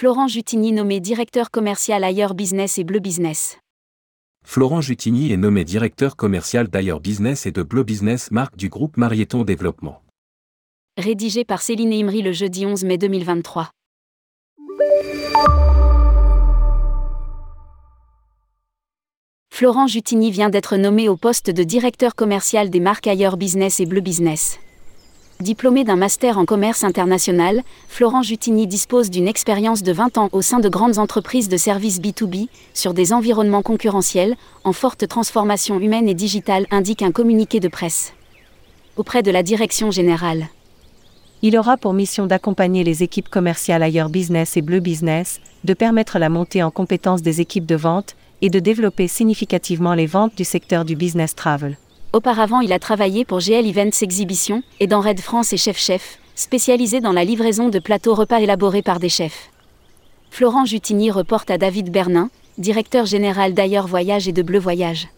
Florent Jutigny nommé directeur commercial Ailleurs Business et Bleu Business. Florent Jutigny est nommé directeur commercial d'Ailleurs Business et de Bleu Business, marque du groupe Marieton Développement. Rédigé par Céline Imri le jeudi 11 mai 2023. Florent Jutigny vient d'être nommé au poste de directeur commercial des marques Ailleurs Business et Bleu Business. Diplômé d'un master en commerce international, Florent Jutigny dispose d'une expérience de 20 ans au sein de grandes entreprises de services B2B, sur des environnements concurrentiels, en forte transformation humaine et digitale, indique un communiqué de presse. Auprès de la direction générale. Il aura pour mission d'accompagner les équipes commerciales ailleurs business et bleu business, de permettre la montée en compétences des équipes de vente et de développer significativement les ventes du secteur du business travel. Auparavant, il a travaillé pour GL Events Exhibition et dans Red France et Chef Chef, spécialisé dans la livraison de plateaux repas élaborés par des chefs. Florent Jutigny reporte à David Bernin, directeur général d'Ailleurs Voyage et de Bleu Voyage.